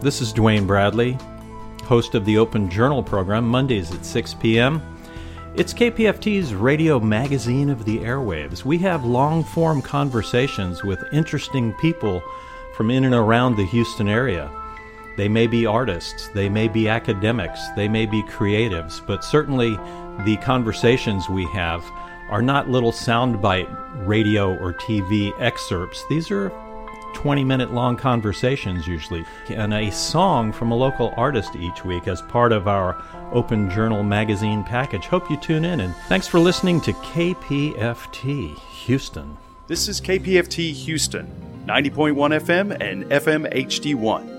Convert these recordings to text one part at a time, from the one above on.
This is Dwayne Bradley, host of the Open Journal program, Mondays at 6 p.m. It's KPFT's radio magazine of the airwaves. We have long form conversations with interesting people from in and around the Houston area. They may be artists, they may be academics, they may be creatives, but certainly the conversations we have are not little soundbite radio or TV excerpts. These are 20 minute long conversations usually, and a song from a local artist each week as part of our Open Journal magazine package. Hope you tune in, and thanks for listening to KPFT Houston. This is KPFT Houston, 90.1 FM and FM HD1.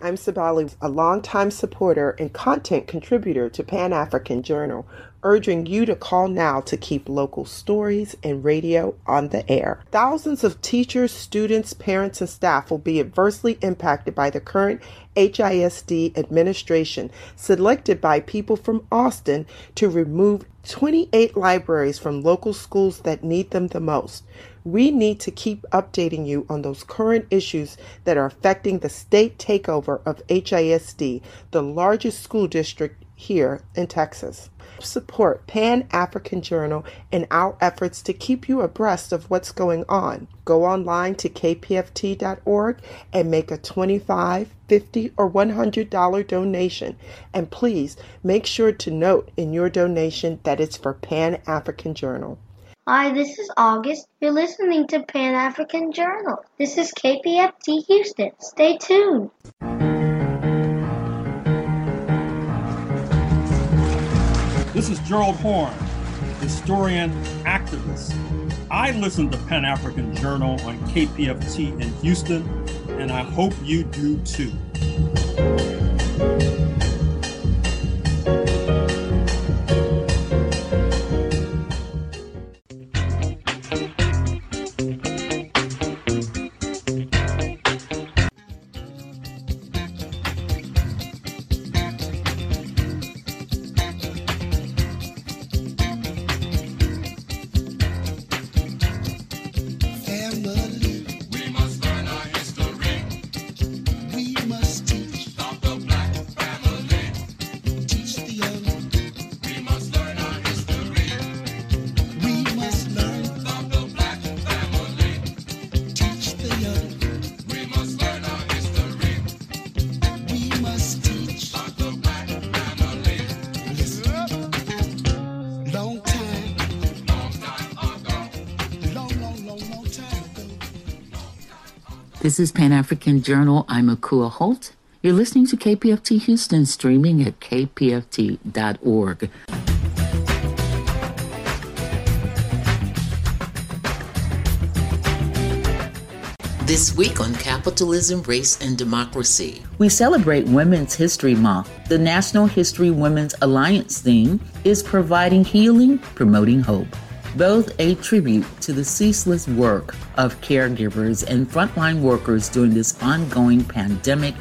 I'm Sabali, a longtime supporter and content contributor to Pan African Journal, urging you to call now to keep local stories and radio on the air. Thousands of teachers, students, parents, and staff will be adversely impacted by the current HISD administration, selected by people from Austin to remove 28 libraries from local schools that need them the most. We need to keep updating you on those current issues that are affecting the state takeover of HISD, the largest school district here in Texas. Support Pan African Journal in our efforts to keep you abreast of what's going on. Go online to kpft.org and make a $25, $50, or $100 donation. And please make sure to note in your donation that it's for Pan African Journal. Hi, this is August. You're listening to Pan African Journal. This is KPFT Houston. Stay tuned. This is Gerald Horne, historian, activist. I listen to Pan African Journal on KPFT in Houston, and I hope you do too. This is Pan African Journal. I'm Akua Holt. You're listening to KPFT Houston, streaming at kpft.org. This week on Capitalism, Race, and Democracy, we celebrate Women's History Month. The National History Women's Alliance theme is providing healing, promoting hope both a tribute to the ceaseless work of caregivers and frontline workers during this ongoing pandemic,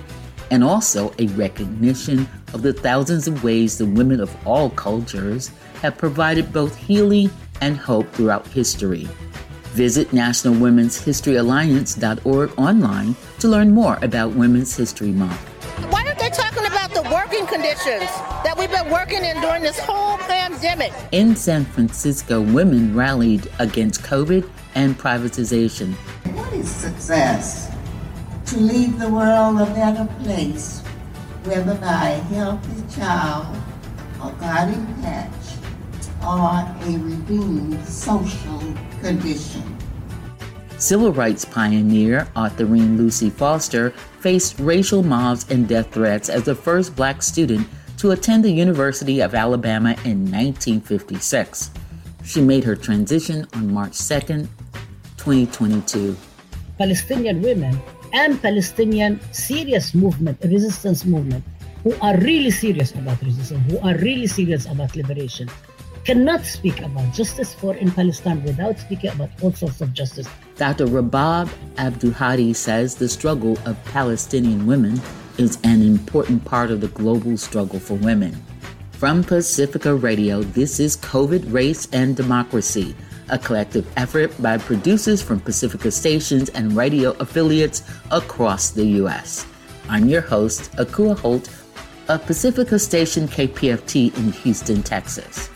and also a recognition of the thousands of ways the women of all cultures have provided both healing and hope throughout history. Visit nationalwomen'shistoryalliance.org online to learn more about Women's History Month. Why aren't they talking about the working conditions that we've been working in during this whole pandemic? In San Francisco, women rallied against COVID and privatization. What is success? To leave the world a better place, whether by a healthy child, a guiding patch, or a redeemed social condition. Civil rights pioneer Autherine Lucy Foster faced racial mobs and death threats as the first black student to attend the University of Alabama in 1956. She made her transition on March 2, 2022. Palestinian women and Palestinian serious movement, resistance movement, who are really serious about resistance, who are really serious about liberation, cannot speak about justice for in Palestine without speaking about all sorts of justice. Dr. Rabab Abdulhadi says the struggle of Palestinian women is an important part of the global struggle for women. From Pacifica Radio, this is COVID, Race, and Democracy, a collective effort by producers from Pacifica stations and radio affiliates across the U.S. I'm your host, Akua Holt of Pacifica Station KPFT in Houston, Texas.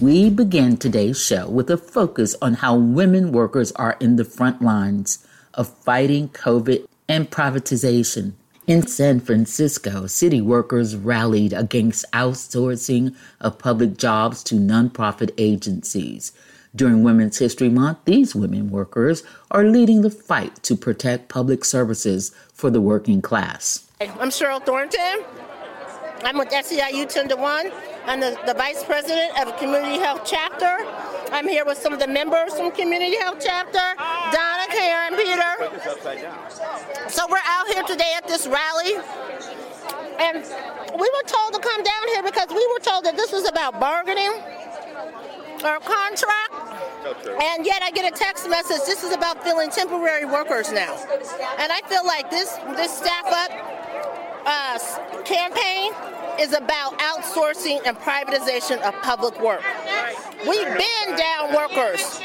We begin today's show with a focus on how women workers are in the front lines of fighting COVID and privatization. In San Francisco, city workers rallied against outsourcing of public jobs to nonprofit agencies. During Women's History Month, these women workers are leading the fight to protect public services for the working class. I'm Cheryl Thornton. I'm with SEIU 10 to 1. I'm the, the Vice President of a Community Health Chapter. I'm here with some of the members from Community Health Chapter, Donna, Karen, Peter. So we're out here today at this rally. And we were told to come down here because we were told that this was about bargaining or contract. And yet I get a text message, this is about filling temporary workers now. And I feel like this, this staff up uh, campaign is about outsourcing and privatization of public work. We've been down workers.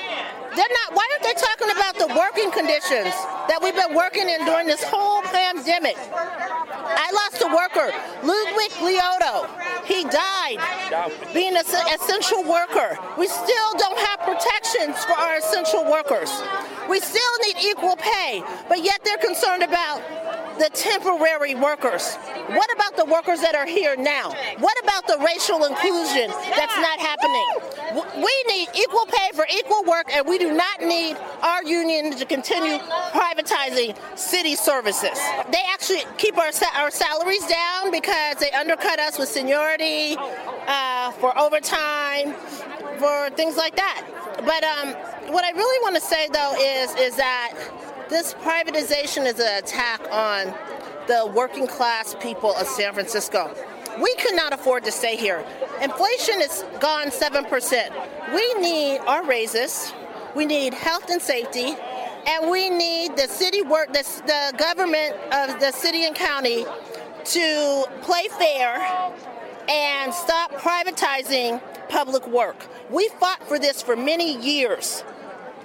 They're not, why aren't they talking about the working conditions that we've been working in during this whole pandemic? I lost a worker, Ludwig Lioto. He died being an essential worker. We still don't have protections for our essential workers. We still need equal pay, but yet they're concerned about the temporary workers? What about the workers that are here now? What about the racial inclusion that's not happening? We need equal pay for equal work, and we do not need our union to continue privatizing city services. They actually keep our, our salaries down because they undercut us with seniority, uh, for overtime, for things like that. But um, what I really want to say, though, is is that this privatization is an attack on the working class people of San Francisco. We could not afford to stay here. Inflation is gone 7%. We need our raises, we need health and safety, and we need the city work, the, the government of the city and county to play fair and stop privatizing public work. We fought for this for many years.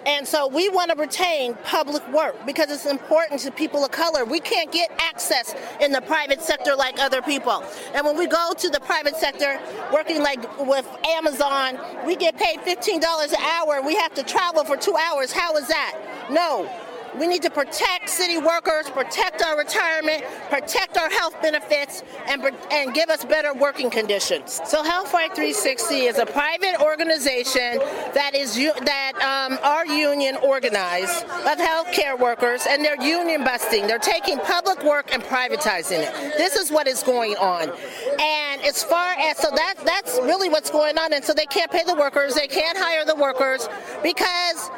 And so we want to retain public work because it's important to people of color. We can't get access in the private sector like other people. And when we go to the private sector, working like with Amazon, we get paid $15 an hour. We have to travel for two hours. How is that? No, we need to protect city workers, protect our retirement, protect our health benefits, and, and give us better working conditions. So Health Right 360 is a private organization that is that um, our union organized of healthcare workers, and they're union busting. They're taking public work and privatizing it. This is what is going on. And as far as so that that's really what's going on, and so they can't pay the workers, they can't hire the workers because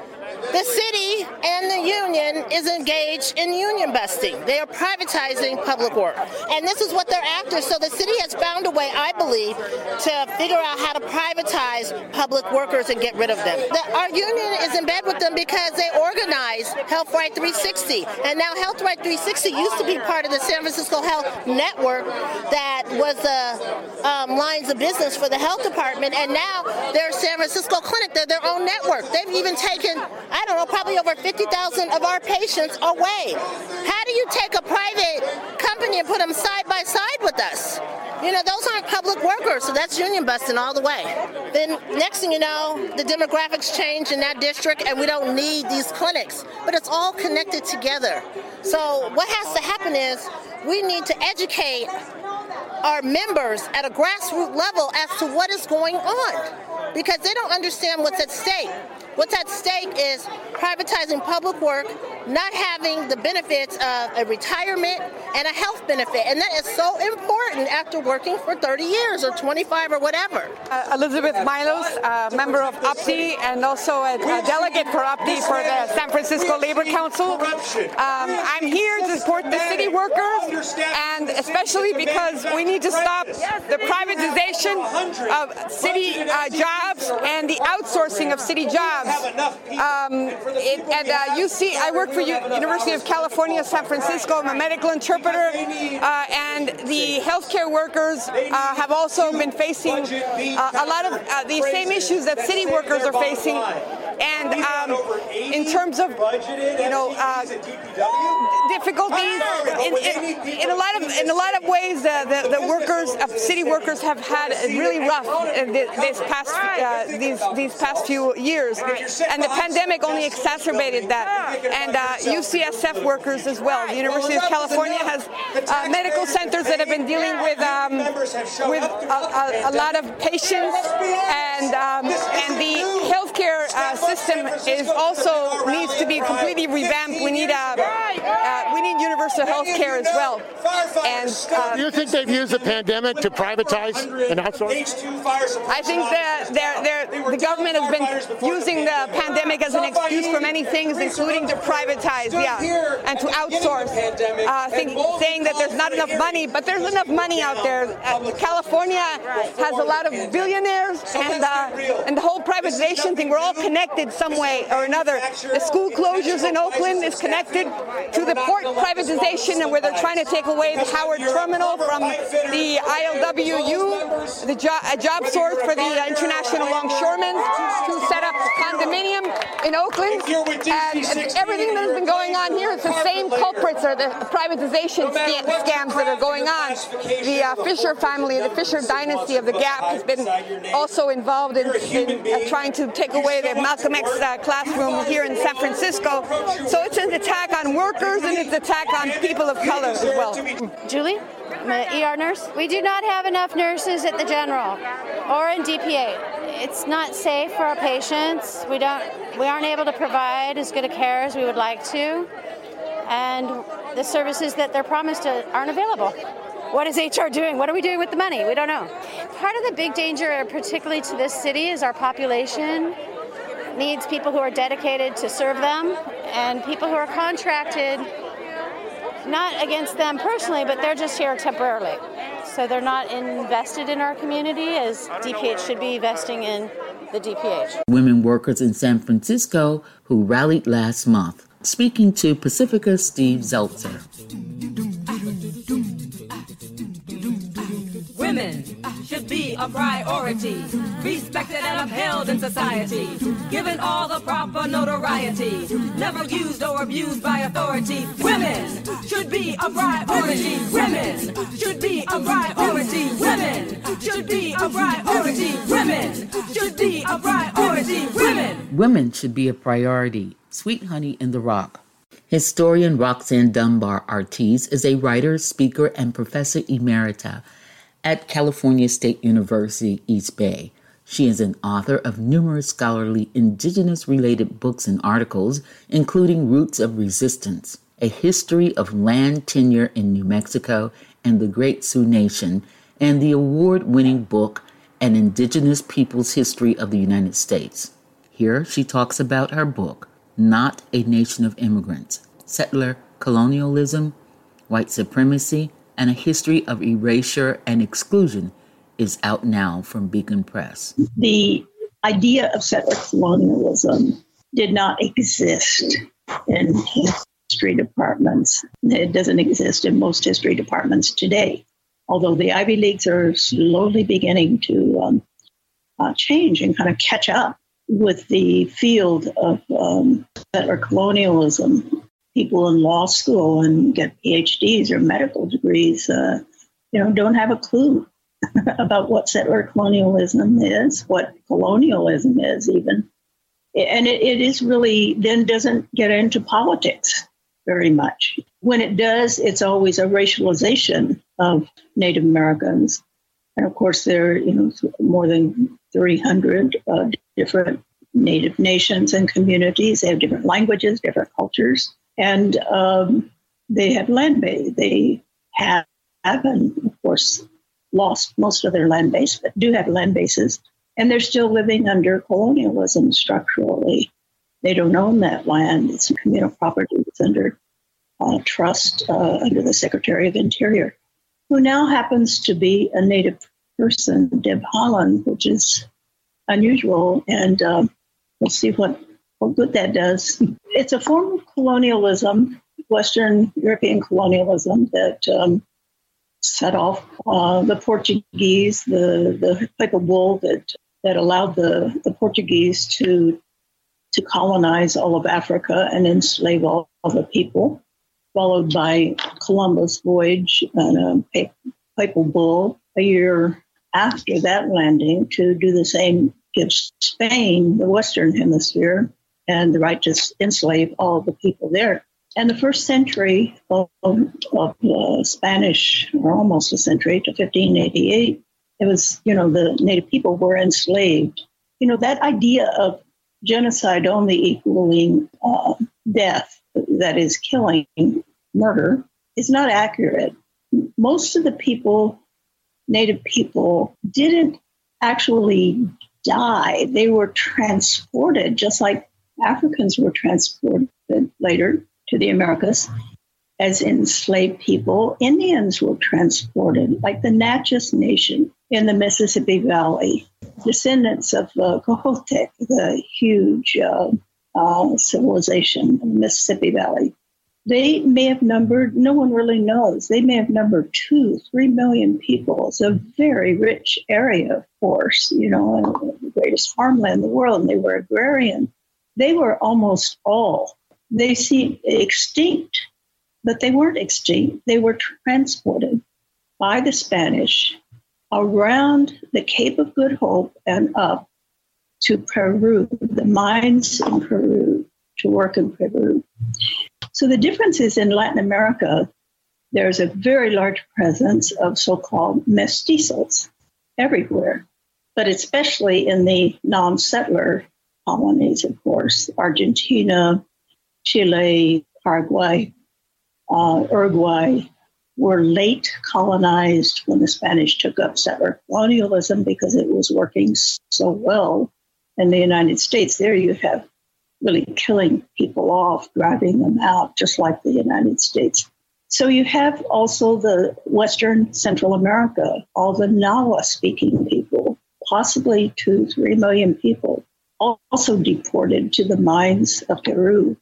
the city and the union is engaged in union busting. They are privatizing public work. And this is what they're after. So the city has found a way, I believe, to figure out how to privatize public workers and get rid of them. The, our union is in bed with them because they organize Health Right 360. And now Health Right 360 used to be part of the San Francisco Health Network that was the um, lines of business for the health department. And now they're San Francisco Clinic. They're their own network. They've even taken I don't know, probably over 50,000 of our patients away. How do you take a private company and put them side by side with us? You know, those aren't public workers, so that's union busting all the way. Then next thing you know, the demographics change in that district and we don't need these clinics. But it's all connected together. So what has to happen is we need to educate our members at a grassroots level as to what is going on because they don't understand what's at stake. What's at stake is privatizing public work, not having the benefits of a retirement and a health benefit. And that is so important after working for 30 years or 25 or whatever. Uh, Elizabeth Milos, uh, member of UPTE and also a, a, delegate for UPTE for the San Francisco Labor Council. Um, I'm here to support the city workers and especially because we need to stop the privatization of city uh, jobs and the outsourcing of city jobs. Um, it, and uh, you see, I work for U- University of California, San Francisco. I'm a medical interpreter, uh, and the healthcare workers uh, have also been facing uh, a lot of uh, the same issues that city workers are facing. And um, in terms of, you know, uh, difficulties, in, in, in, a lot of in a lot of ways, uh, the, the workers, uh, city workers, have had really rough uh, this past these these past few years, and the pandemic only exacerbated that. And UCSF workers as well. The University of California has medical centers that have been dealing with um, with a, a, a, lot of patients, and um, and the healthcare uh, system is also needs to be completely revamped. We need a uh, we need universal health care as well. And uh, do you think they've used the pandemic to privatize and outsource? I think that they're, they're, the government has been using the pandemic as an excuse for many things, including to privatize, yeah, and to outsource. Uh, think, saying that there's not enough money, but there's enough money out there. Uh, California has a lot of billionaires, and uh, and the whole privatization thing. We're all connected some way or another. The school closures in Oakland is connected to the port privatization, and where they're trying to take away the Howard Terminal from the ILWU, the jo- a job source for the international longshoremen, to set up a condominium in Oakland, and everything that has been going on here. It's the same culprits or the privatization scams that are going on. The uh, Fisher family, the Fisher dynasty of the Gap, has been also involved in, in uh, trying to take away the Malcolm X uh, classroom here in San Francisco. So it's an attack on workers and it's attack on people of color as well. Julie? I'm an ER nurse. We do not have enough nurses at the general or in DPA. It's not safe for our patients. We don't we aren't able to provide as good a care as we would like to. And the services that they're promised aren't available. What is HR doing? What are we doing with the money? We don't know. Part of the big danger, particularly to this city, is our population needs people who are dedicated to serve them and people who are contracted, not against them personally, but they're just here temporarily. So they're not invested in our community as DPH should be investing in the DPH. Women workers in San Francisco who rallied last month, speaking to Pacifica Steve Zeltzer. Women should be a priority, respected and upheld in society, given all the proper notoriety, never used or abused by authority. Women should be a priority. Women should be a priority. Women should be a priority. Women should be a priority. Women. Women should be a priority. Sweet Honey in the Rock. Historian Roxanne Dunbar Ortiz is a writer, speaker, and professor emerita at California State University, East Bay. She is an author of numerous scholarly indigenous related books and articles, including Roots of Resistance, A History of Land Tenure in New Mexico and the Great Sioux Nation, and the award winning book, An Indigenous People's History of the United States. Here she talks about her book, Not a Nation of Immigrants Settler Colonialism, White Supremacy, and a history of erasure and exclusion is out now from Beacon Press. The idea of settler colonialism did not exist in history departments. It doesn't exist in most history departments today, although the Ivy Leagues are slowly beginning to um, uh, change and kind of catch up with the field of um, settler colonialism people in law school and get PhDs or medical degrees, uh, you know, don't have a clue about what settler colonialism is, what colonialism is, even. And it, it is really then doesn't get into politics very much. When it does, it's always a racialization of Native Americans. And of course, there are you know more than 300 uh, different Native nations and communities. They have different languages, different cultures and um, they have land base. They have, and of course, lost most of their land base, but do have land bases, and they're still living under colonialism structurally. They don't own that land; it's communal property. It's under uh, trust uh, under the Secretary of Interior, who now happens to be a Native person, Deb Haaland, which is unusual, and um, we'll see what, what good that does. It's a form of colonialism, Western European colonialism, that um, set off uh, the Portuguese, the, the papal bull that, that allowed the, the Portuguese to, to colonize all of Africa and enslave all, all the people, followed by Columbus' voyage and a papal bull a year after that landing to do the same, give Spain, the Western Hemisphere, and the right to enslave all the people there. And the first century of, of uh, Spanish, or almost a century to 1588, it was, you know, the native people were enslaved. You know, that idea of genocide only equaling uh, death, that is, killing, murder, is not accurate. Most of the people, native people, didn't actually die. They were transported, just like Africans were transported later to the Americas as enslaved people. Indians were transported, like the Natchez Nation in the Mississippi Valley, descendants of uh, Cahokia, the huge uh, uh, civilization in the Mississippi Valley. They may have numbered, no one really knows, they may have numbered two, three million people. It's a very rich area, of course, you know, the greatest farmland in the world, and they were agrarian. They were almost all they seemed extinct, but they weren't extinct. They were transported by the Spanish around the Cape of Good Hope and up to Peru, the mines in Peru, to work in Peru. So the difference is in Latin America, there's a very large presence of so called mestizos everywhere, but especially in the non settler colonies, of course, Argentina, Chile, Paraguay, uh, Uruguay were late colonized when the Spanish took up settler colonialism because it was working so well in the United States. There you have really killing people off, driving them out, just like the United States. So you have also the Western Central America, all the Nahua speaking people, possibly two, three million people, also deported to the mines of Peru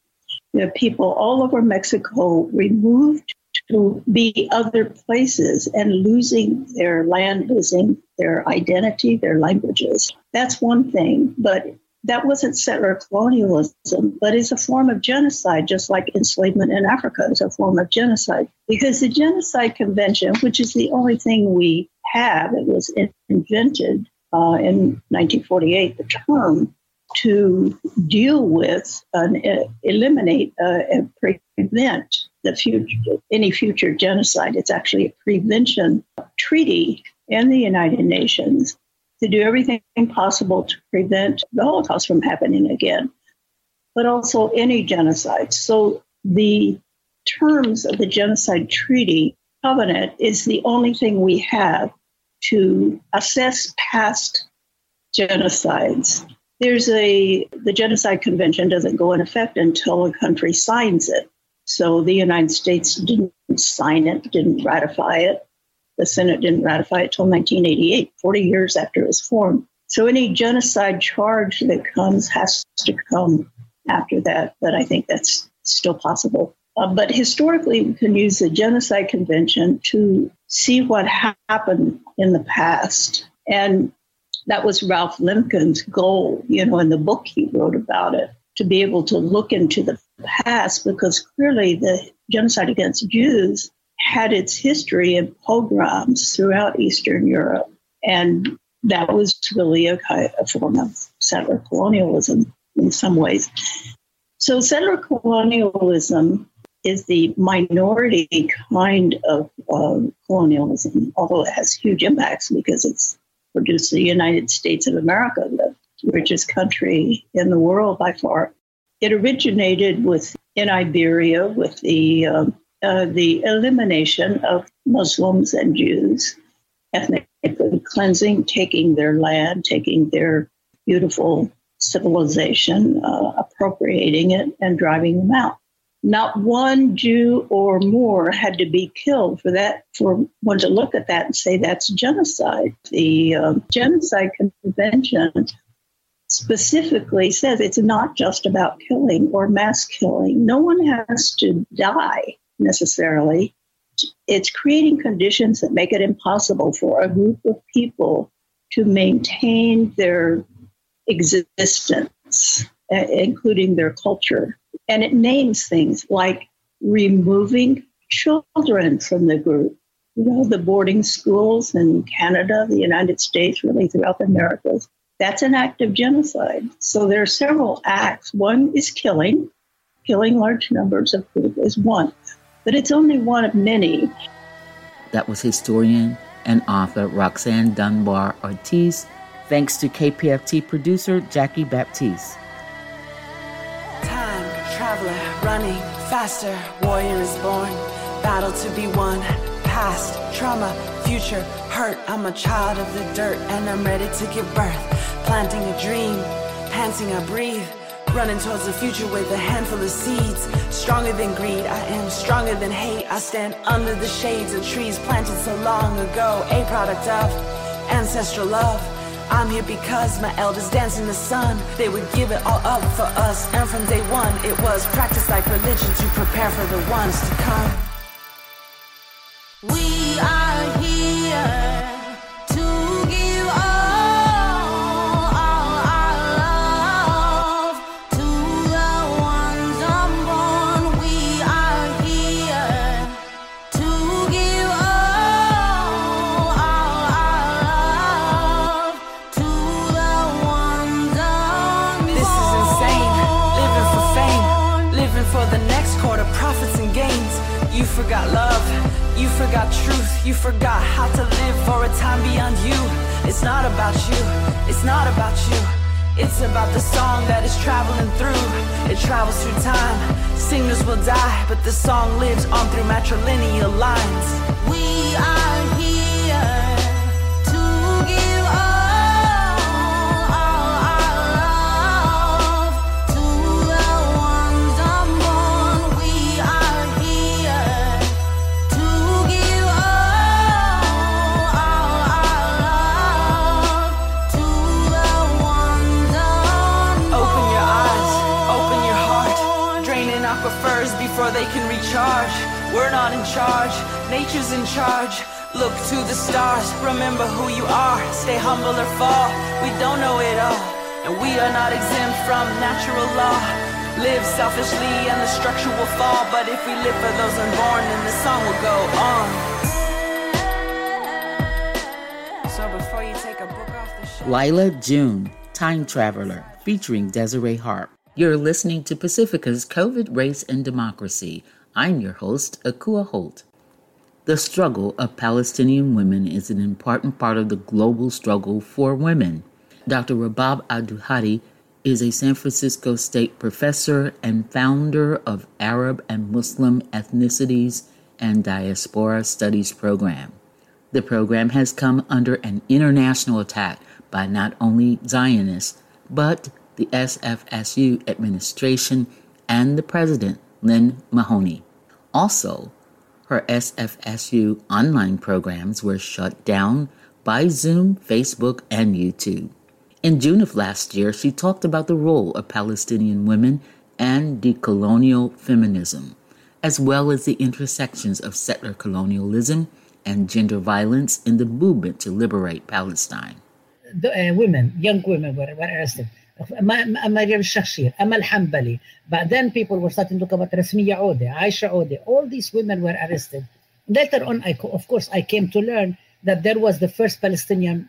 you know, people all over Mexico removed to be other places and losing their land, losing their identity, their languages. That's one thing, but that wasn't settler colonialism, but is a form of genocide, just like enslavement in Africa is a form of genocide. Because the Genocide Convention, which is the only thing we have, it was invented uh, in 1948, the term to deal with and uh, eliminate uh, and prevent the future any future genocide. It's actually a prevention treaty in the United Nations to do everything possible to prevent the Holocaust from happening again, but also any genocide. So the terms of the genocide treaty covenant is the only thing we have to assess past genocides there's a the genocide convention doesn't go in effect until a country signs it. So the united states didn't sign it didn't ratify it. The senate didn't ratify it until 1988 40 years after it was formed. So any genocide charge that comes has to come after that but i think that's still possible. Uh, but historically we can use the genocide convention to see what ha- happened in the past. And that was Ralph Lemkin's goal, you know, in the book he wrote about it, to be able to look into the past because clearly the genocide against Jews had its history in pogroms throughout Eastern Europe. And that was really a, a form of settler colonialism in some ways. So, settler colonialism is the minority kind of uh, colonialism, although it has huge impacts because it's produced the United States of America, the richest country in the world by far. It originated with in Iberia with the uh, uh, the elimination of Muslims and Jews, ethnic cleansing, taking their land, taking their beautiful civilization, uh, appropriating it, and driving them out. Not one Jew or more had to be killed for that, for one to look at that and say that's genocide. The uh, Genocide Convention specifically says it's not just about killing or mass killing. No one has to die necessarily. It's creating conditions that make it impossible for a group of people to maintain their existence, including their culture. And it names things like removing children from the group. You know, the boarding schools in Canada, the United States, really throughout the Americas, that's an act of genocide. So there are several acts. One is killing, killing large numbers of people is one, but it's only one of many. That was historian and author Roxanne Dunbar Ortiz. Thanks to KPFT producer Jackie Baptiste. Running faster, warrior is born, battle to be won, past, trauma, future, hurt. I'm a child of the dirt and I'm ready to give birth. Planting a dream, panting, I breathe. Running towards the future with a handful of seeds. Stronger than greed, I am stronger than hate. I stand under the shades of trees planted so long ago. A product of ancestral love. I'm here because my elders dance in the sun. They would give it all up for us. And from day one, it was practiced like religion to prepare for the ones to come. We forgot love, you forgot truth, you forgot how to live for a time beyond you. It's not about you, it's not about you. It's about the song that is traveling through. It travels through time. Singers will die, but the song lives on through matrilineal lines. We are here. They can recharge. We're not in charge, nature's in charge. Look to the stars, remember who you are. Stay humble or fall. We don't know it all, and we are not exempt from natural law. Live selfishly and the structure will fall. But if we live for those unborn, then the song will go on. So before you take a book off the shelf. Lyla June, Time Traveler, featuring Desirae Harp. You're listening to Pacifica's COVID Race and Democracy. I'm your host, Akua Holt. The struggle of Palestinian women is an important part of the global struggle for women. Dr. Rabab Abdulhadi is a San Francisco State professor and founder of Arab and Muslim Ethnicities and Diaspora Studies program. The program has come under an international attack by not only Zionists, but the SFSU administration, and the president, Lynn Mahoney. Also, her SFSU online programs were shut down by Zoom, Facebook, and YouTube. In June of last year, she talked about the role of Palestinian women and decolonial feminism, as well as the intersections of settler colonialism and gender violence in the movement to liberate Palestine. The, uh, women, young women were, arrested. Maryam Shashir, Amal Hanbali. but then people were starting to talk about Rasmiya Ode, Aisha Ode. all these women were arrested later on I, of course I came to learn that there was the first Palestinian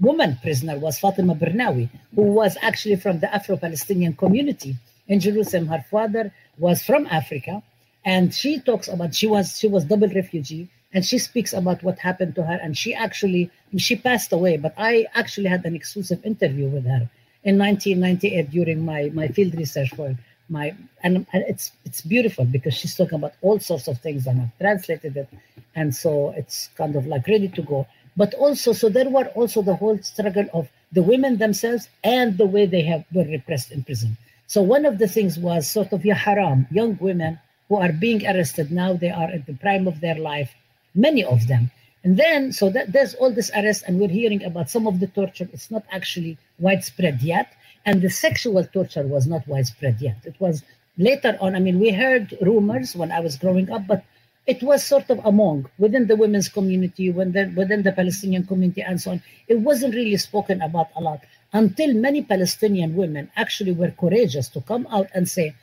woman prisoner was Fatima Bernawi who was actually from the Afro-Palestinian community in Jerusalem her father was from Africa and she talks about she was she was double refugee and she speaks about what happened to her and she actually she passed away but i actually had an exclusive interview with her in 1998 during my, my field research for my and, and it's it's beautiful because she's talking about all sorts of things and I've translated it. And so it's kind of like ready to go. But also so there were also the whole struggle of the women themselves and the way they have were repressed in prison. So one of the things was sort of ya haram. Young women who are being arrested now they are at the prime of their life. Many of them and then, so that there's all this arrest, and we're hearing about some of the torture. It's not actually widespread yet. and the sexual torture was not widespread yet. It was later on. I mean, we heard rumors when I was growing up, but it was sort of among within the women's community, within within the Palestinian community, and so on. It wasn't really spoken about a lot until many Palestinian women actually were courageous to come out and say,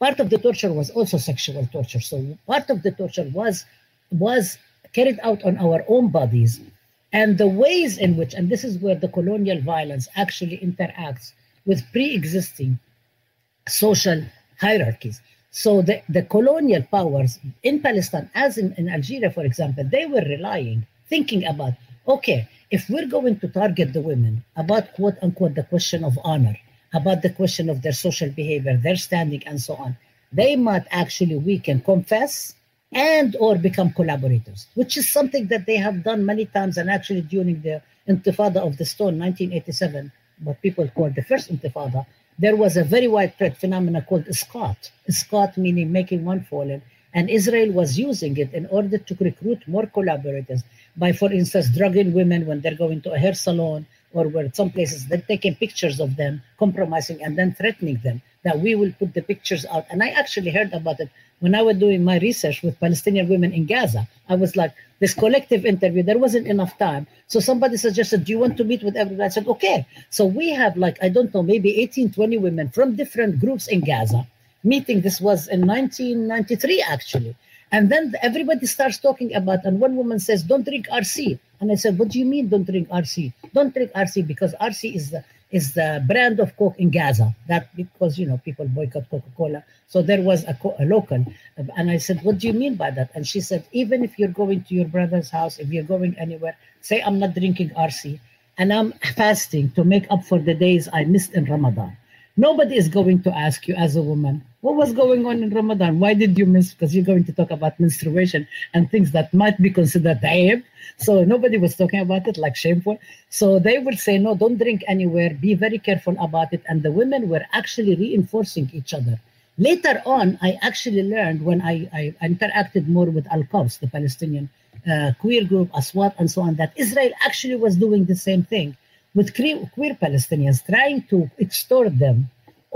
part of the torture was also sexual torture. So part of the torture was was carried out on our own bodies, and the ways in which, and this is where the colonial violence actually interacts with pre-existing social hierarchies. So the, the colonial powers in Palestine, as in, in Algeria, for example, they were relying, thinking about, okay, if we're going to target the women about quote unquote the question of honor, about the question of their social behavior, their standing, and so on, they might actually we can confess, and or become collaborators, which is something that they have done many times. And actually, during the Intifada of the Stone, 1987, what people call the first Intifada, there was a very widespread phenomenon called isqat. Isqat meaning making one fallen. And Israel was using it in order to recruit more collaborators by, for instance, drugging women when they're going to a hair salon or where some places they're taking pictures of them, compromising, and then threatening them that we will put the pictures out. And I actually heard about it when I was doing my research with Palestinian women in Gaza. I was like, this collective interview, there wasn't enough time. So somebody suggested, Do you want to meet with everybody? I said, Okay. So we have like, I don't know, maybe 18, 20 women from different groups in Gaza meeting. This was in 1993, actually. And then everybody starts talking about, and one woman says, Don't drink RC. And I said, What do you mean, don't drink RC? Don't drink RC because RC is the is the brand of Coke in Gaza. That because you know people boycott Coca-Cola. So there was a, a, local, and I said, "What do you mean by that?" And she said, "Even if you're going to your brother's house, if you're going anywhere, say I'm not drinking RC, and I'm fasting to make up for the days I missed in Ramadan. Nobody is going to ask you as a woman, what was going on in Ramadan? Why did you miss? Because you're going to talk about menstruation and things that might be considered aib. So nobody was talking about it like shameful. So they would say, no, don't drink anywhere. Be very careful about it. And the women were actually reinforcing each other. Later on, I actually learned when I, I interacted more with Al Qaws, the Palestinian uh, queer group, Aswat, and so on, that Israel actually was doing the same thing with queer Palestinians, trying to extort them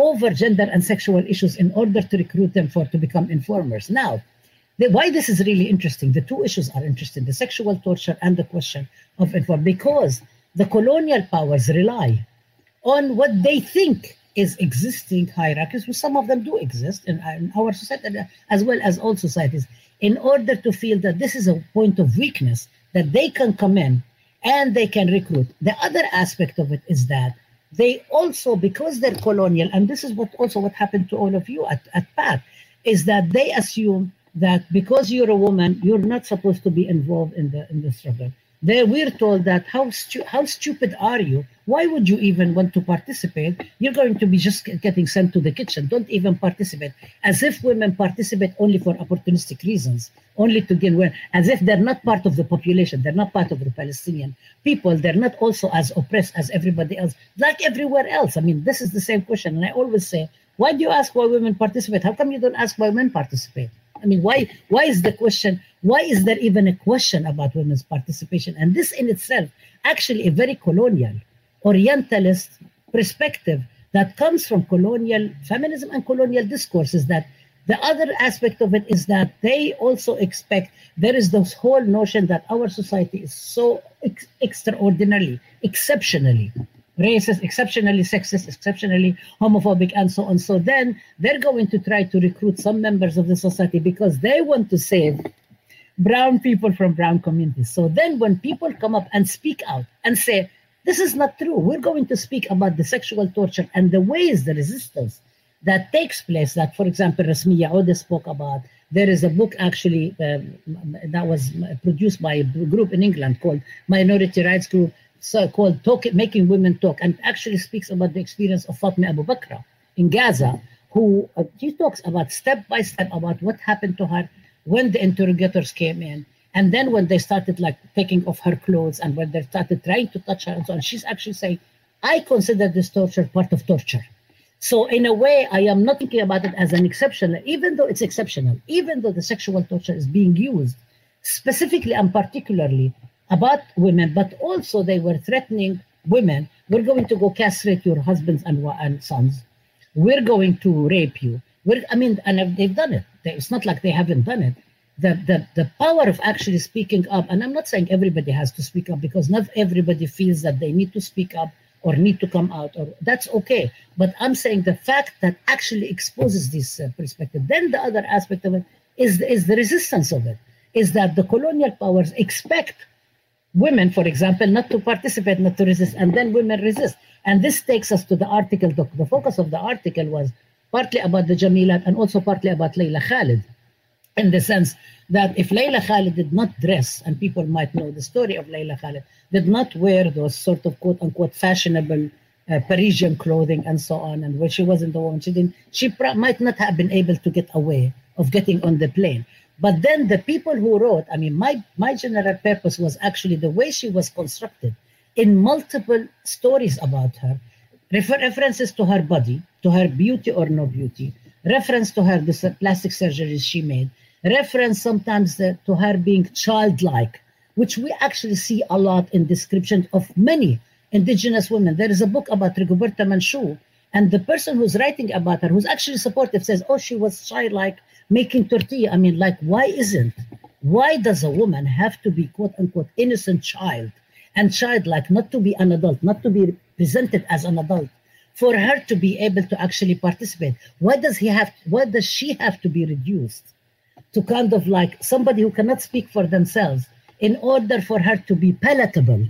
over gender and sexual issues in order to recruit them for to become informers. Now, the, why this is really interesting, the two issues are interesting: the sexual torture and the question of inform, because the colonial powers rely on what they think is existing hierarchies, which some of them do exist in, in our society as well as all societies, in order to feel that this is a point of weakness that they can come in and they can recruit. The other aspect of it is that they also, because they're colonial, and this is what also what happened to all of you at, at PAC, is that they assume that because you're a woman, you're not supposed to be involved in the in the struggle. There, we're told that how stu- how stupid are you? Why would you even want to participate? You're going to be just getting sent to the kitchen. Don't even participate. As if women participate only for opportunistic reasons, only to gain well, as if they're not part of the population, they're not part of the Palestinian people, they're not also as oppressed as everybody else, like everywhere else. I mean, this is the same question. And I always say, why do you ask why women participate? How come you don't ask why men participate? I mean, why why is the question? Why is there even a question about women's participation? And this in itself, actually, a very colonial, Orientalist perspective that comes from colonial feminism and colonial discourses. That the other aspect of it is that they also expect there is this whole notion that our society is so ex- extraordinarily, exceptionally racist, exceptionally sexist, exceptionally homophobic, and so on. So then they're going to try to recruit some members of the society because they want to save brown people from brown communities. So then when people come up and speak out and say, this is not true, we're going to speak about the sexual torture and the ways, the resistance that takes place, that, for example, Rasmiya Ode spoke about. There is a book actually um, that was produced by a group in England called Minority Rights Group so called talk, Making Women Talk, and actually speaks about the experience of Fatma Abu Bakr in Gaza, who uh, she talks about step by step about what happened to her when the interrogators came in, and then when they started like taking off her clothes and when they started trying to touch her and so on. She's actually saying, I consider this torture part of torture. So in a way, I am not thinking about it as an exception, even though it's exceptional, even though the sexual torture is being used specifically and particularly about women, but also they were threatening women we're going to go castrate your husbands and, and sons. We're going to rape you. I mean, and they've done it. It's not like they haven't done it. The, the, the power of actually speaking up, and I'm not saying everybody has to speak up because not everybody feels that they need to speak up or need to come out, or that's okay. But I'm saying the fact that actually exposes this uh, perspective. Then the other aspect of it is, is the resistance of it, is that the colonial powers expect women, for example, not to participate, not to resist, and then women resist. And this takes us to the article. The, the focus of the article was partly about the Jamilat and also partly about Leila Khaled, in the sense that if Leila Khaled did not dress, and people might know the story of Leila Khaled, did not wear those sort of quote unquote fashionable uh, Parisian clothing and so on, and when she wasn't the woman, she didn't, she pr- might not have been able to get away of getting on the plane. But then the people who wrote, I mean, my, my general purpose was actually the way she was constructed in multiple stories about her, refer- references to her body, to her beauty or no beauty, reference to her plastic surgeries she made, reference sometimes to her being childlike, which we actually see a lot in descriptions of many indigenous women. There is a book about Rigoberta Menchú, and the person who's writing about her, who's actually supportive, says, "Oh, she was childlike, making tortilla. I mean, like, why isn't? Why does a woman have to be quote unquote innocent child and childlike, not to be an adult, not to be presented as an adult, for her to be able to actually participate? Why does he have? Why does she have to be reduced to kind of like somebody who cannot speak for themselves in order for her to be palatable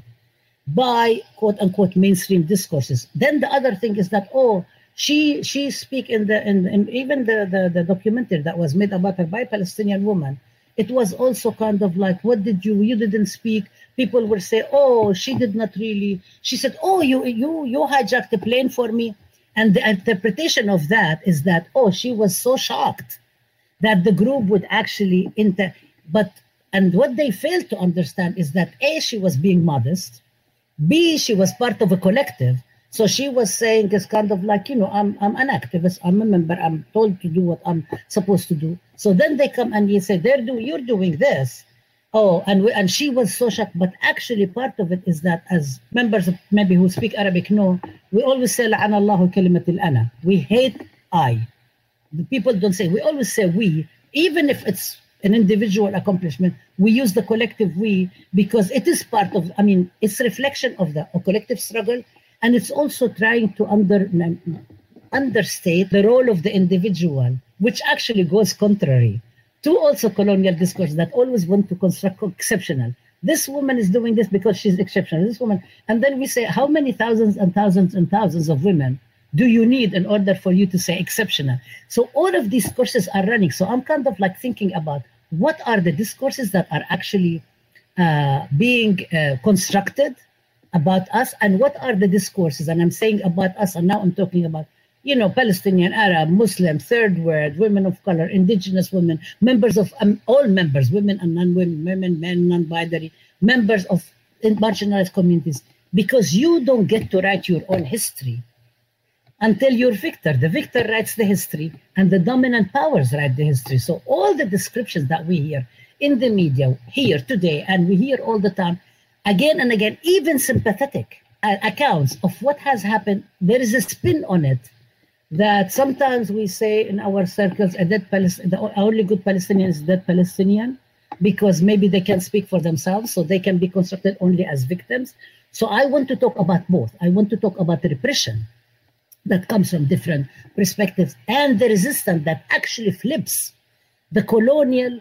by quote unquote mainstream discourses? Then the other thing is that oh she she speak in the in, in even the, the the documentary that was made about her by Palestinian woman. It was also kind of like, what did you you didn't speak? People will say, oh, she did not really. She said, oh, you you you hijacked the plane for me, and the interpretation of that is that oh, she was so shocked that the group would actually inter. But and what they failed to understand is that a she was being modest, b she was part of a collective so she was saying it's kind of like, you know, I'm I'm an activist, I'm a member, I'm told to do what I'm supposed to do. So then they come and you say, they're do you're doing this. Oh, and we, and she was so shocked. But actually, part of it is that as members of maybe who speak Arabic know, we always say "La'an Allahu ana." We hate I. The people don't say. We always say we, even if it's an individual accomplishment. We use the collective we because it is part of. I mean, it's reflection of the collective struggle, and it's also trying to under understate the role of the individual, which actually goes contrary to also colonial discourse that always want to construct exceptional. This woman is doing this because she's exceptional. This woman, and then we say, how many thousands and thousands and thousands of women do you need in order for you to say exceptional? So all of these courses are running. So I'm kind of like thinking about what are the discourses that are actually uh, being uh, constructed about us and what are the discourses and i'm saying about us and now i'm talking about you know palestinian arab muslim third world women of color indigenous women members of um, all members women and non-women women men non-binary members of marginalized communities. Because you don't get to write your own history until you're victor. The victor writes the history and the dominant powers write the history. So all the descriptions that we hear in the media here today and we hear all the time again and again, even sympathetic uh, accounts of what has happened, there is a spin on it that sometimes we say in our circles, a dead Palestinian, the only good Palestinian is dead Palestinian, because maybe they can speak for themselves, so they can be constructed only as victims. So I want to talk about both. I want to talk about repression that comes from different perspectives and the resistance that actually flips the colonial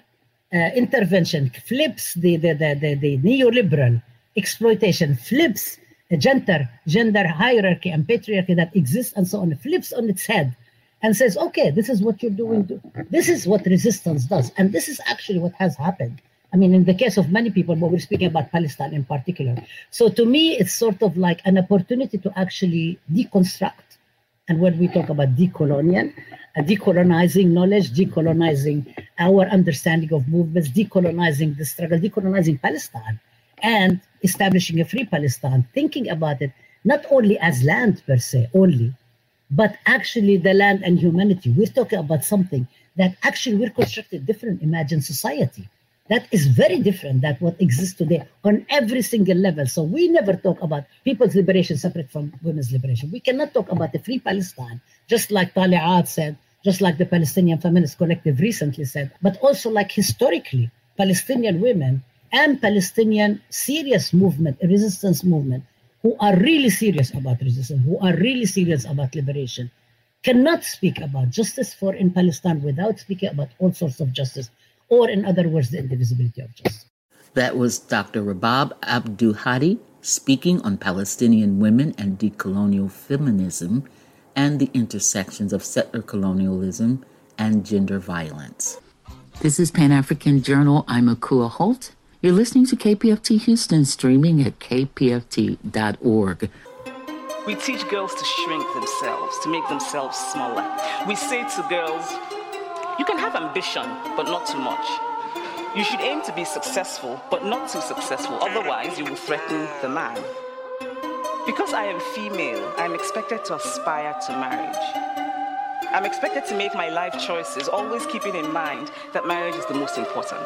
uh, intervention, flips the, the, the, the, the neoliberal exploitation flips gender gender hierarchy and patriarchy that exists and so on flips on its head and says okay this is what you're doing this is what resistance does. And this is actually what has happened. I mean in the case of many people but we're speaking about palestine in particular. So to me it's sort of like an opportunity to actually deconstruct. And when we talk about decolonial uh, decolonizing knowledge decolonizing our understanding of movements decolonizing the struggle decolonizing palestine and establishing a free Palestine, thinking about it not only as land per se, only, but actually the land and humanity. We're talking about something that actually we're constructing different imagined society that is very different than what exists today on every single level. So we never talk about people's liberation separate from women's liberation. We cannot talk about the free Palestine, just like Tal'at said, just like the Palestinian Feminist Collective recently said, but also like historically, Palestinian women and Palestinian serious movement, resistance movement, who are really serious about resistance, who are really serious about liberation, cannot speak about justice for in Palestine without speaking about all sorts of justice, or in other words, the indivisibility of justice. That was Dr. Rabab Abdulhadi speaking on Palestinian women and decolonial feminism and the intersections of settler colonialism and gender violence. This is Pan African Journal. I'm Akua Holt. You're listening to KPFT Houston, streaming at kpft.org. We teach girls to shrink themselves, to make themselves smaller. We say to girls, you can have ambition, but not too much. You should aim to be successful, but not too successful, otherwise, you will threaten the man. Because I am female, I am expected to aspire to marriage. I'm expected to make my life choices, always keeping in mind that marriage is the most important.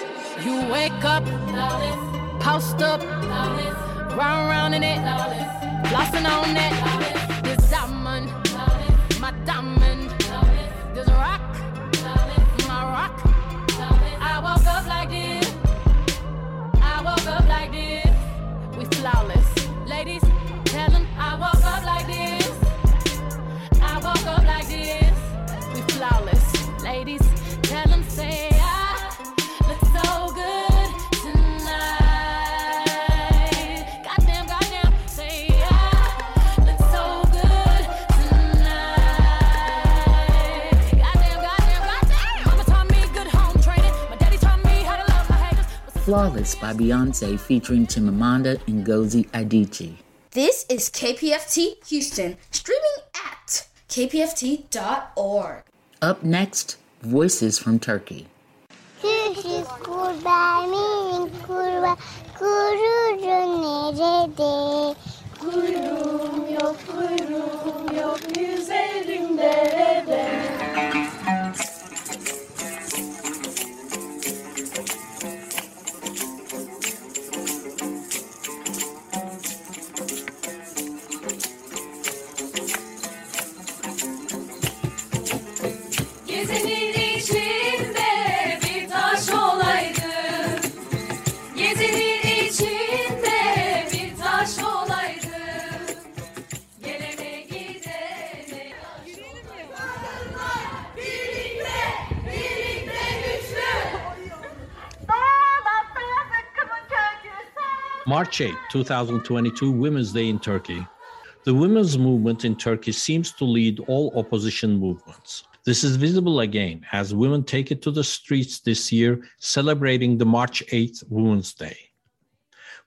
You wake up, post up, round round in it, flossing on it. Flawless by Beyonce featuring Chimamanda Ngozi Adichie. This is KPFT Houston, streaming at kpft.org. Up next, Voices from Turkey. Kuşuz kurbanın kurba Gururun nerede? Kuyruğum yok, kuyruğum yok Güzelim derede March 8, 2022, Women's Day in Turkey. The women's movement in Turkey seems to lead all opposition movements. This is visible again as women take it to the streets this year, celebrating the March 8th Women's Day.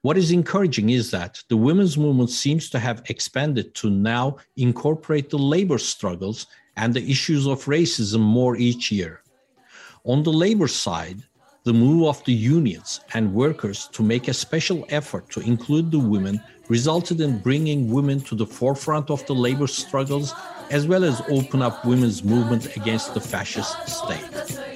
What is encouraging is that the women's movement seems to have expanded to now incorporate the labor struggles and the issues of racism more each year. On the labor side, the move of the unions and workers to make a special effort to include the women resulted in bringing women to the forefront of the labor struggles as well as open up women's movement against the fascist state.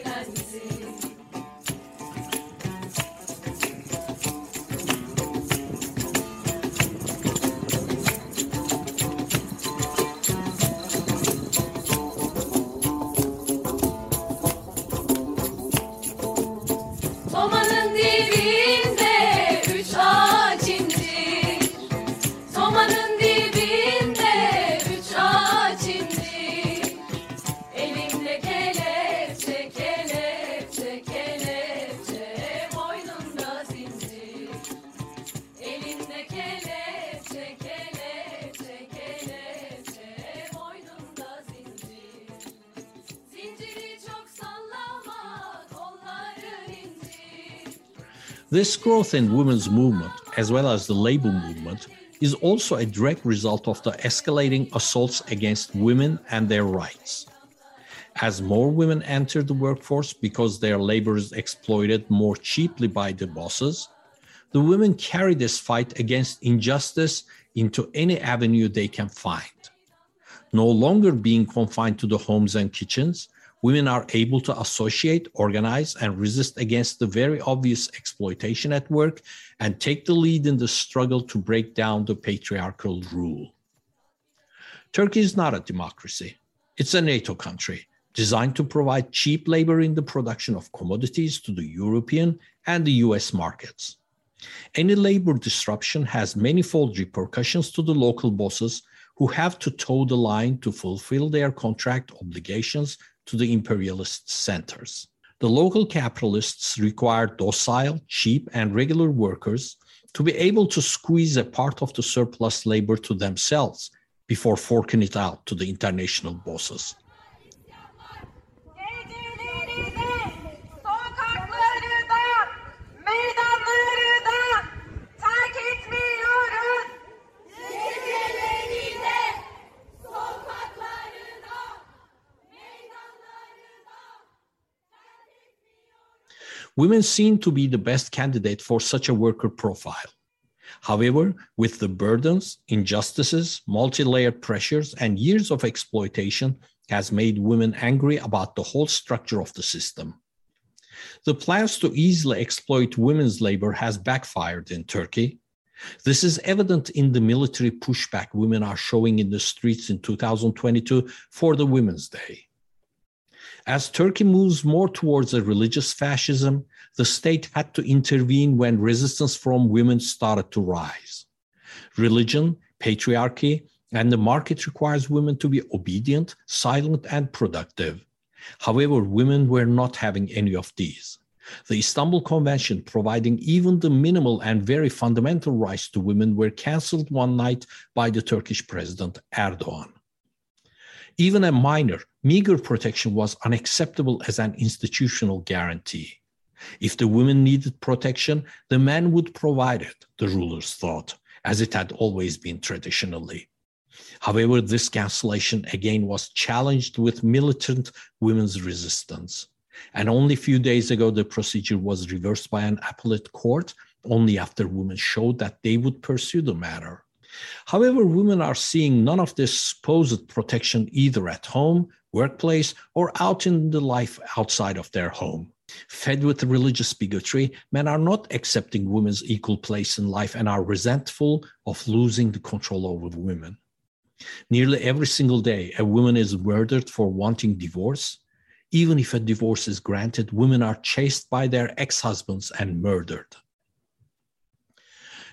This growth in women's movement, as well as the labor movement, is also a direct result of the escalating assaults against women and their rights. As more women enter the workforce because their labor is exploited more cheaply by the bosses, the women carry this fight against injustice into any avenue they can find. No longer being confined to the homes and kitchens, women are able to associate, organize, and resist against the very obvious exploitation at work and take the lead in the struggle to break down the patriarchal rule. Turkey is not a democracy, it's a NATO country designed to provide cheap labor in the production of commodities to the European and the US markets. Any labor disruption has manifold repercussions to the local bosses who have to toe the line to fulfill their contract obligations to the imperialist centers. The local capitalists require docile, cheap, and regular workers to be able to squeeze a part of the surplus labor to themselves before forking it out to the international bosses. Women seem to be the best candidate for such a worker profile. However, with the burdens, injustices, multi-layered pressures, and years of exploitation has made women angry about the whole structure of the system. The plans to easily exploit women's labor has backfired in Turkey. This is evident in the military pushback women are showing in the streets in 2022 for the Women's Day. As Turkey moves more towards a religious fascism, the state had to intervene when resistance from women started to rise. Religion, patriarchy, and the market requires women to be obedient, silent, and productive. However, women were not having any of these. The Istanbul Convention, providing even the minimal and very fundamental rights to women, were cancelled one night by the Turkish President Erdogan. Even a minor, meager protection was unacceptable as an institutional guarantee. If the women needed protection, the men would provide it, the rulers thought, as it had always been traditionally. However, this cancellation again was challenged with militant women's resistance. And only a few days ago, the procedure was reversed by an appellate court only after women showed that they would pursue the matter. However, women are seeing none of this supposed protection either at home, workplace, or out in the life outside of their home. Fed with religious bigotry, men are not accepting women's equal place in life and are resentful of losing the control over women. Nearly every single day, a woman is murdered for wanting divorce. Even if a divorce is granted, women are chased by their ex husbands and murdered.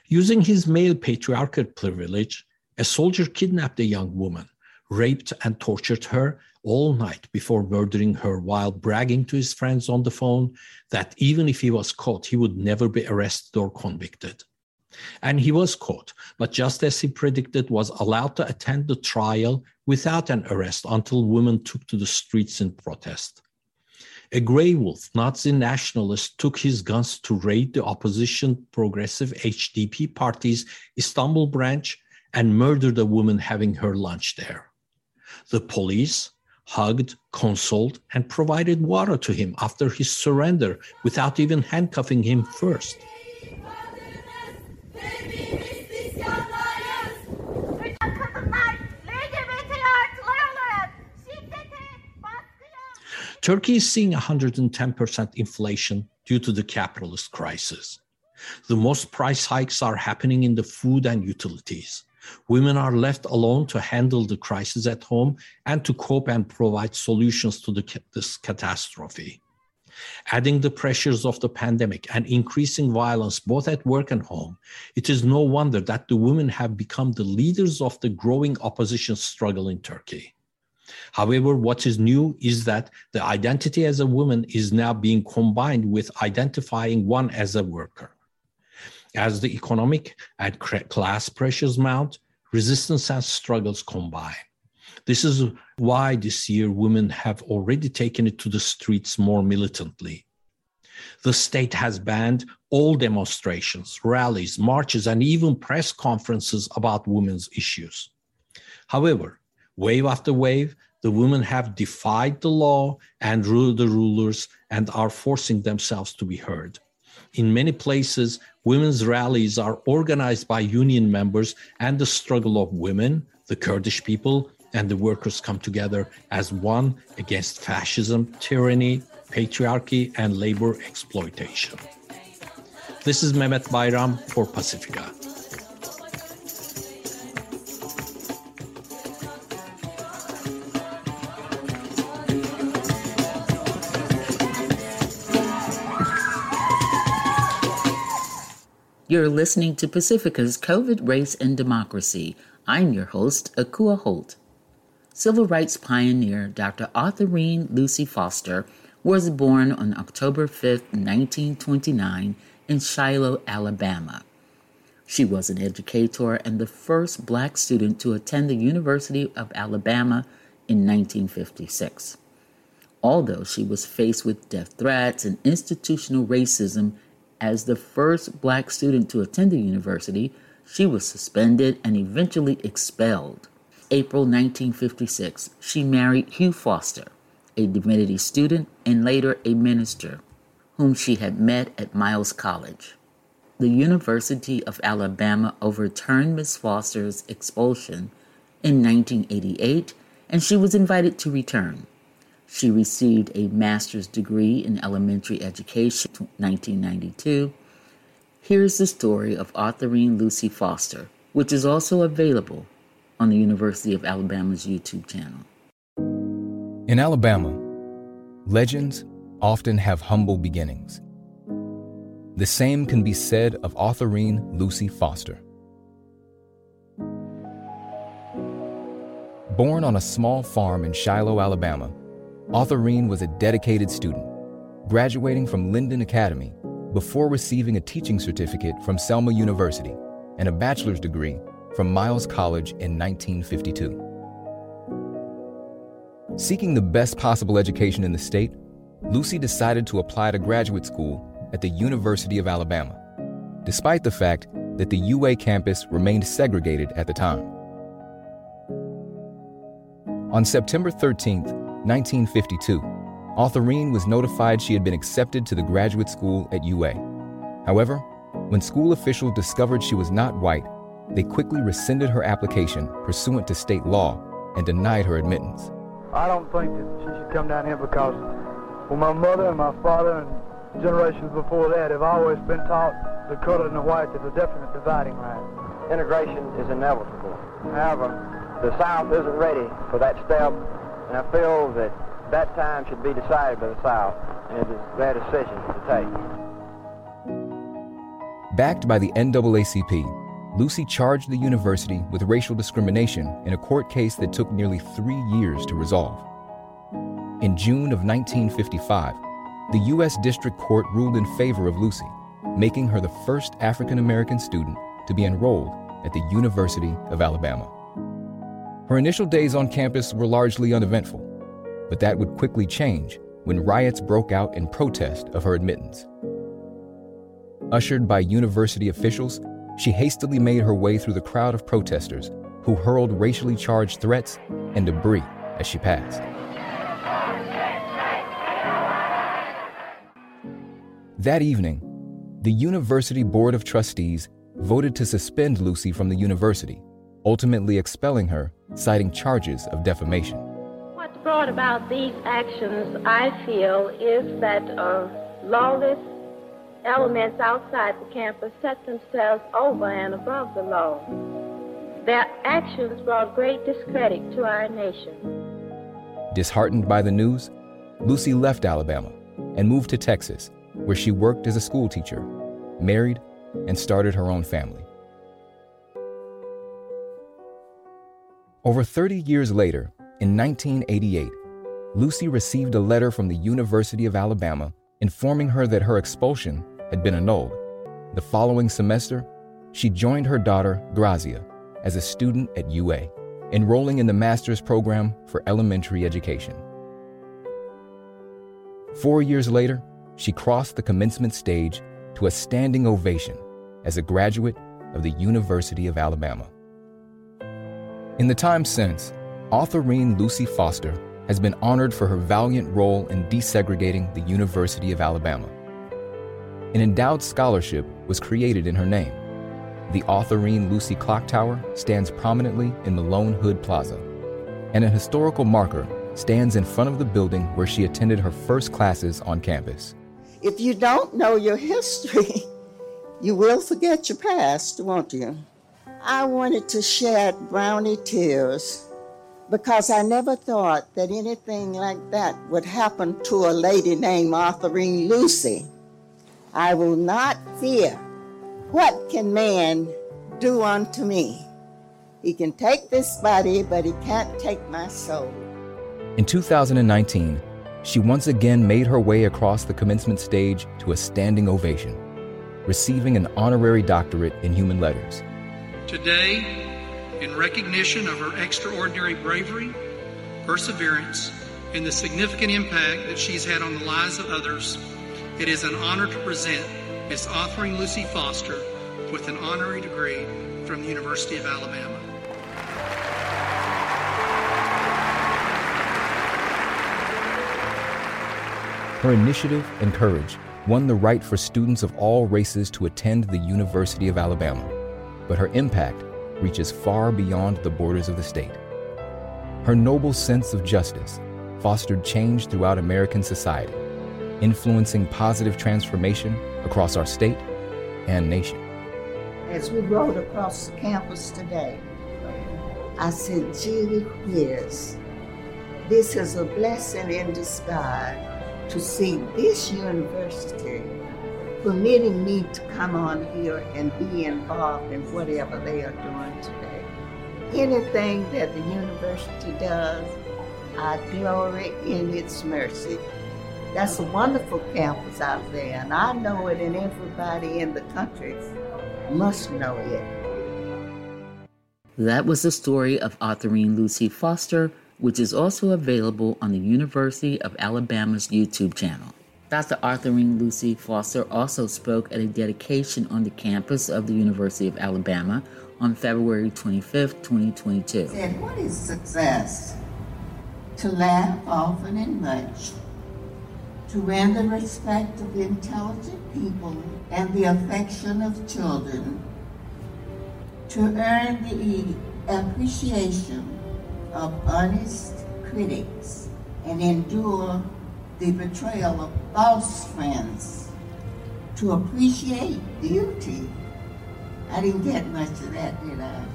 Using his male patriarchal privilege, a soldier kidnapped a young woman, raped and tortured her all night before murdering her while bragging to his friends on the phone that even if he was caught, he would never be arrested or convicted. And he was caught, but just as he predicted, was allowed to attend the trial without an arrest until women took to the streets in protest. A grey wolf Nazi nationalist took his guns to raid the opposition progressive HDP party's Istanbul branch and murdered a woman having her lunch there. The police hugged, consoled, and provided water to him after his surrender without even handcuffing him first. Turkey is seeing 110% inflation due to the capitalist crisis. The most price hikes are happening in the food and utilities. Women are left alone to handle the crisis at home and to cope and provide solutions to the, this catastrophe. Adding the pressures of the pandemic and increasing violence both at work and home, it is no wonder that the women have become the leaders of the growing opposition struggle in Turkey. However, what is new is that the identity as a woman is now being combined with identifying one as a worker. As the economic and class pressures mount, resistance and struggles combine. This is why this year women have already taken it to the streets more militantly. The state has banned all demonstrations, rallies, marches, and even press conferences about women's issues. However, wave after wave, the women have defied the law and ruled the rulers and are forcing themselves to be heard. In many places, women's rallies are organized by union members, and the struggle of women, the Kurdish people, and the workers come together as one against fascism, tyranny, patriarchy, and labor exploitation. This is Mehmet Bayram for Pacifica. You're listening to Pacifica's COVID Race and Democracy. I'm your host, Akua Holt. Civil rights pioneer Dr. Autherine Lucy Foster was born on October 5, 1929, in Shiloh, Alabama. She was an educator and the first black student to attend the University of Alabama in 1956. Although she was faced with death threats and institutional racism as the first black student to attend the university, she was suspended and eventually expelled. April 1956, she married Hugh Foster, a divinity student and later a minister, whom she had met at Miles College. The University of Alabama overturned Miss Foster's expulsion in 1988 and she was invited to return. She received a master's degree in elementary education in 1992. Here's the story of Autherine Lucy Foster, which is also available on the University of Alabama's YouTube channel. In Alabama, legends often have humble beginnings. The same can be said of Autherine Lucy Foster. Born on a small farm in Shiloh, Alabama, Autherine was a dedicated student, graduating from Linden Academy before receiving a teaching certificate from Selma University and a bachelor's degree from Miles College in 1952. Seeking the best possible education in the state, Lucy decided to apply to graduate school at the University of Alabama, despite the fact that the UA campus remained segregated at the time. On September 13th, 1952, Autherine was notified she had been accepted to the graduate school at UA. However, when school officials discovered she was not white, they quickly rescinded her application pursuant to state law and denied her admittance. I don't think that she should come down here because well, my mother and my father and generations before that have always been taught the color and the white is a definite dividing line. Integration is inevitable. However, the South isn't ready for that step and I feel that that time should be decided by the South, and it is their decision to take. Backed by the NAACP, Lucy charged the university with racial discrimination in a court case that took nearly three years to resolve. In June of 1955, the U.S. District Court ruled in favor of Lucy, making her the first African American student to be enrolled at the University of Alabama. Her initial days on campus were largely uneventful, but that would quickly change when riots broke out in protest of her admittance. Ushered by university officials, she hastily made her way through the crowd of protesters who hurled racially charged threats and debris as she passed. That evening, the University Board of Trustees voted to suspend Lucy from the university, ultimately expelling her citing charges of defamation. What's brought about these actions, I feel, is that uh, lawless elements outside the campus set themselves over and above the law. Their actions brought great discredit to our nation. Disheartened by the news, Lucy left Alabama and moved to Texas, where she worked as a schoolteacher, married, and started her own family. Over 30 years later, in 1988, Lucy received a letter from the University of Alabama informing her that her expulsion had been annulled. The following semester, she joined her daughter, Grazia, as a student at UA, enrolling in the master's program for elementary education. Four years later, she crossed the commencement stage to a standing ovation as a graduate of the University of Alabama. In the time since, Autherine Lucy Foster has been honored for her valiant role in desegregating the University of Alabama. An endowed scholarship was created in her name. The Autherine Lucy Clock Tower stands prominently in Malone Hood Plaza, and a historical marker stands in front of the building where she attended her first classes on campus. If you don't know your history, you will forget your past, won't you? I wanted to shed brownie tears because I never thought that anything like that would happen to a lady named Autherine Lucy. I will not fear. What can man do unto me? He can take this body, but he can't take my soul. In 2019, she once again made her way across the commencement stage to a standing ovation, receiving an honorary doctorate in human letters. Today, in recognition of her extraordinary bravery, perseverance, and the significant impact that she's had on the lives of others, it is an honor to present Miss Autherine Lucy Foster with an honorary degree from the University of Alabama. Her initiative and courage won the right for students of all races to attend the University of Alabama, but her impact reaches far beyond the borders of the state. Her noble sense of justice fostered change throughout American society, influencing positive transformation across our state and nation. As we rode across the campus today, I said, gee whiz, this is a blessing in disguise to see this university permitting me to come on here and be involved in whatever they are doing today. Anything that the university does, I glory in its mercy. That's a wonderful campus out there, and I know it, and everybody in the country must know it. That was the story of Autherine Lucy Foster, which is also available on the University of Alabama's YouTube channel. Dr. Autherine Lucy Foster also spoke at a dedication on the campus of the University of Alabama on February 25, 2022. Said, what is success? To laugh often and much, to win the respect of intelligent people and the affection of children, to earn the appreciation of honest critics and endure the betrayal of false friends, to appreciate beauty. I didn't get much of that, did I?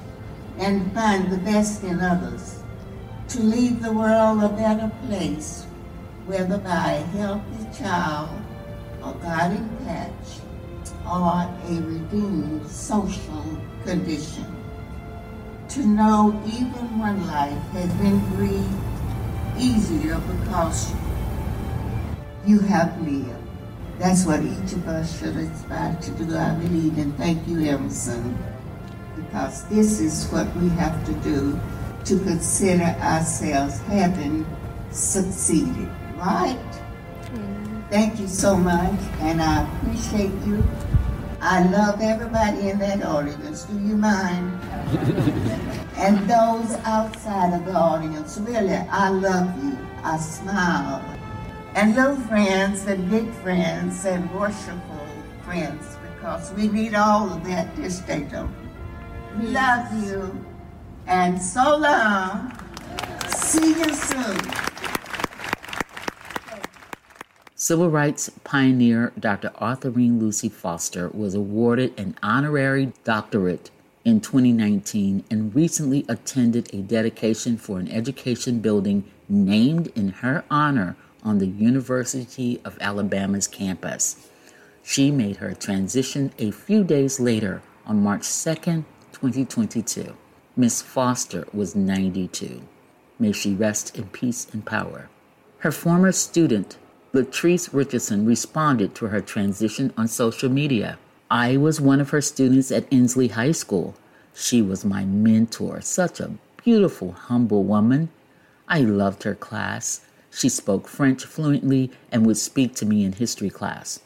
And find the best in others, to leave the world a better place, whether by a healthy child, a guiding patch, or a redeemed social condition. To know even when life has been breathed easier because you have me. That's what each of us should aspire to do, I believe. And thank you, Emerson, because this is what we have to do to consider ourselves having succeeded, right? Thank you so much, and I appreciate you. I love everybody in that audience. Do you mind? and those outside of the audience, really, I love you. I smile and little friends and big friends and worshipful friends because we need all of that this day, don't we? We love you and so long. See you soon. Civil rights pioneer Dr. Autherine Lucy Foster was awarded an honorary doctorate in 2019 and recently attended a dedication for an education building named in her honor on the University of Alabama's campus. She made her transition a few days later on March 2nd, 2022. Miss Foster was 92. May she rest in peace and power. Her former student, Latrice Richardson, responded to her transition on social media. I was one of her students at Inslee High School. She was my mentor, such a beautiful, humble woman. I loved her class. She spoke French fluently and would speak to me in history class.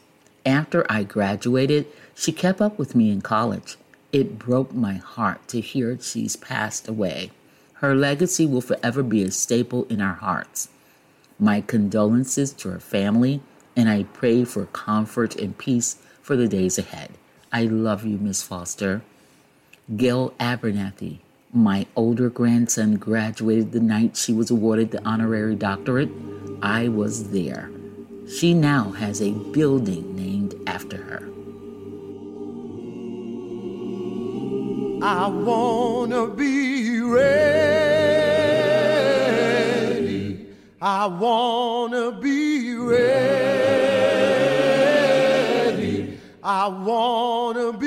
After I graduated, she kept up with me in college. It broke my heart to hear she's passed away. Her legacy will forever be a staple in our hearts. My condolences to her family, and I pray for comfort and peace for the days ahead. I love you, Miss Foster. Gil Abernathy, my older grandson graduated the night she was awarded the honorary doctorate. I was there. She now has a building named after her. I wanna be ready. I wanna be ready. I wanna be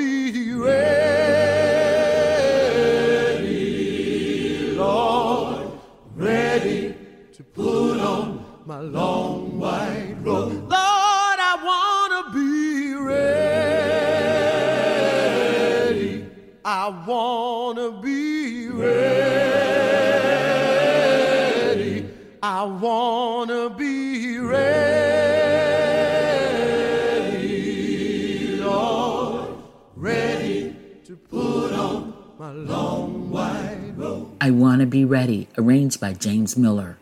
Want to Be Ready, arranged by James Miller.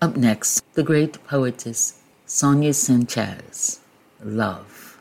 Up next, the great poetess Sonia Sanchez. Love.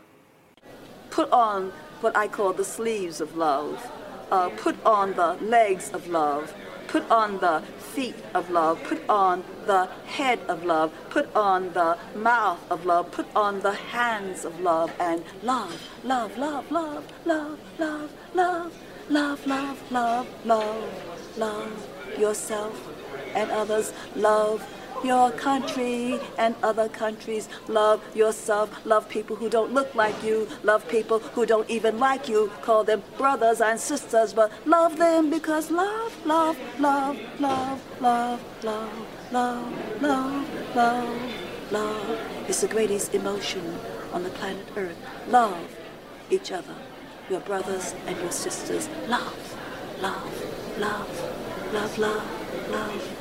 put on what I call the sleeves of love, uh, put on the legs of love, put on the feet of love, put on the head of love, put on the mouth of love, put on the hands of love, and love, love, love, love, love, love, love, love, love, love, love, love yourself and others, love your country and other countries. Love yourself. Love people who don't look like you. Love people who don't even like you. Call them brothers and sisters, but love them because love, love, love, love, love, love, love, love, love, love is the greatest emotion on the planet Earth. Love each other, your brothers and your sisters. Love, love, love, love, love, love.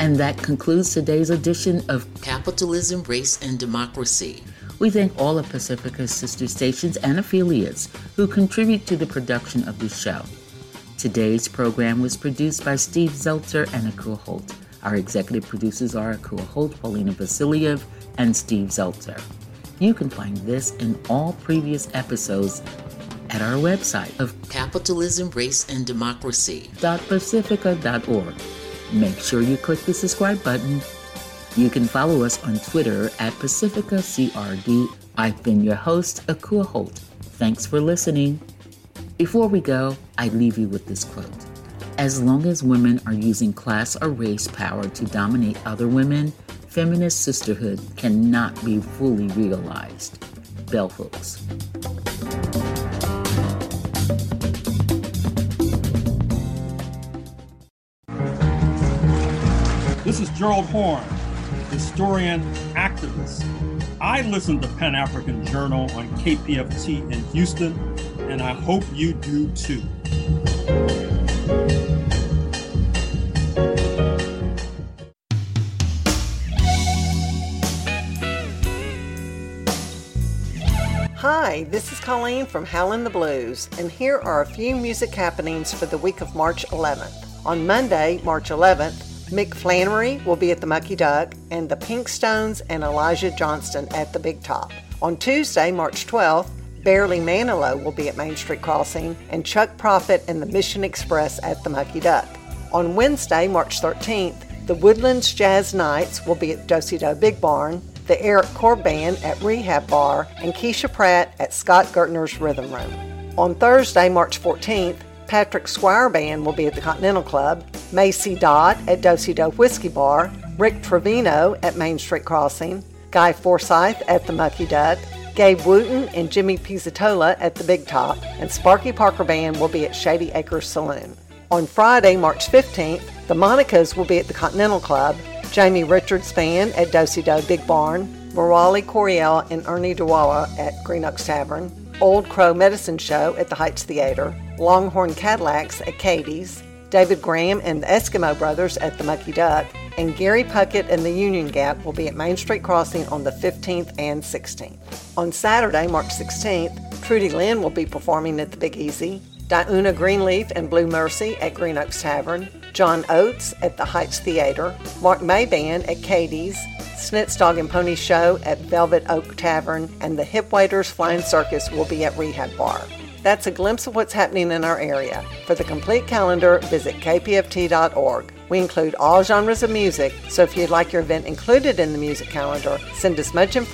And that concludes today's edition of Capitalism, Race, and Democracy. We thank all of Pacifica's sister stations and affiliates who contribute to the production of this show. Today's program was produced by Steve Zeltzer and Akua Holt. Our executive producers are Akua Holt, Paulina Vasiliev, and Steve Zeltzer. You can find this and all previous episodes at our website of capitalism, race, and democracy.pacifica.org. Make sure you click the subscribe button. You can follow us on Twitter at PacificaCRD. I've been your host, Akua Holt. Thanks for listening. Before we go, I leave you with this quote. As long as women are using class or race power to dominate other women, feminist sisterhood cannot be fully realized. Bell Hooks. Is Gerald Horne, historian, activist. I listen to Pan African Journal on KPFT in Houston, and I hope you do too. Hi, this is Colleen from Howlin' the Blues, and here are a few music happenings for the week of March 11th. On Monday, March 11th, Mick Flannery will be at the Mucky Duck, and the Pink Stones and Elijah Johnston at the Big Top. On Tuesday, March 12th, Barely Manilow will be at Main Street Crossing, and Chuck Prophet and the Mission Express at the Mucky Duck. On Wednesday, March 13th, the Woodlands Jazz Nights will be at Dosey Doe Big Barn, the Eric Core Band at Rehab Bar, and Keisha Pratt at Scott Gertner's Rhythm Room. On Thursday, March 14th, Patrick Squire Band will be at the Continental Club, Macy Dodd at Dosey Doe Whiskey Bar, Rick Trevino at Main Street Crossing, Guy Forsyth at the Mucky Duck, Gabe Wooten and Jimmy Pizzatola at the Big Top, and Sparky Parker Band will be at Shady Acres Saloon. On Friday, March 15th, the Monicas will be at the Continental Club, Jamie Richards Band at Dosey Doe Big Barn, Morali Coriel and Ernie Dewala at Green Oaks Tavern, Old Crow Medicine Show at the Heights Theater, Longhorn Cadillacs at Katie's, David Graham and the Eskimo Brothers at the Mucky Duck, and Gary Puckett and the Union Gap will be at Main Street Crossing on the 15th and 16th. On Saturday, March 16th, Trudy Lynn will be performing at the Big Easy, Diunna Greenleaf and Blue Mercy at Green Oaks Tavern, John Oates at the Heights Theater, Mark May Band at Katie's, Snitz Dog and Pony Show at Velvet Oak Tavern, and the Hip Waiters Flying Circus will be at Rehab Bar. That's a glimpse of what's happening in our area. For the complete calendar, visit kpft.org. We include all genres of music, so if you'd like your event included in the music calendar, send us much information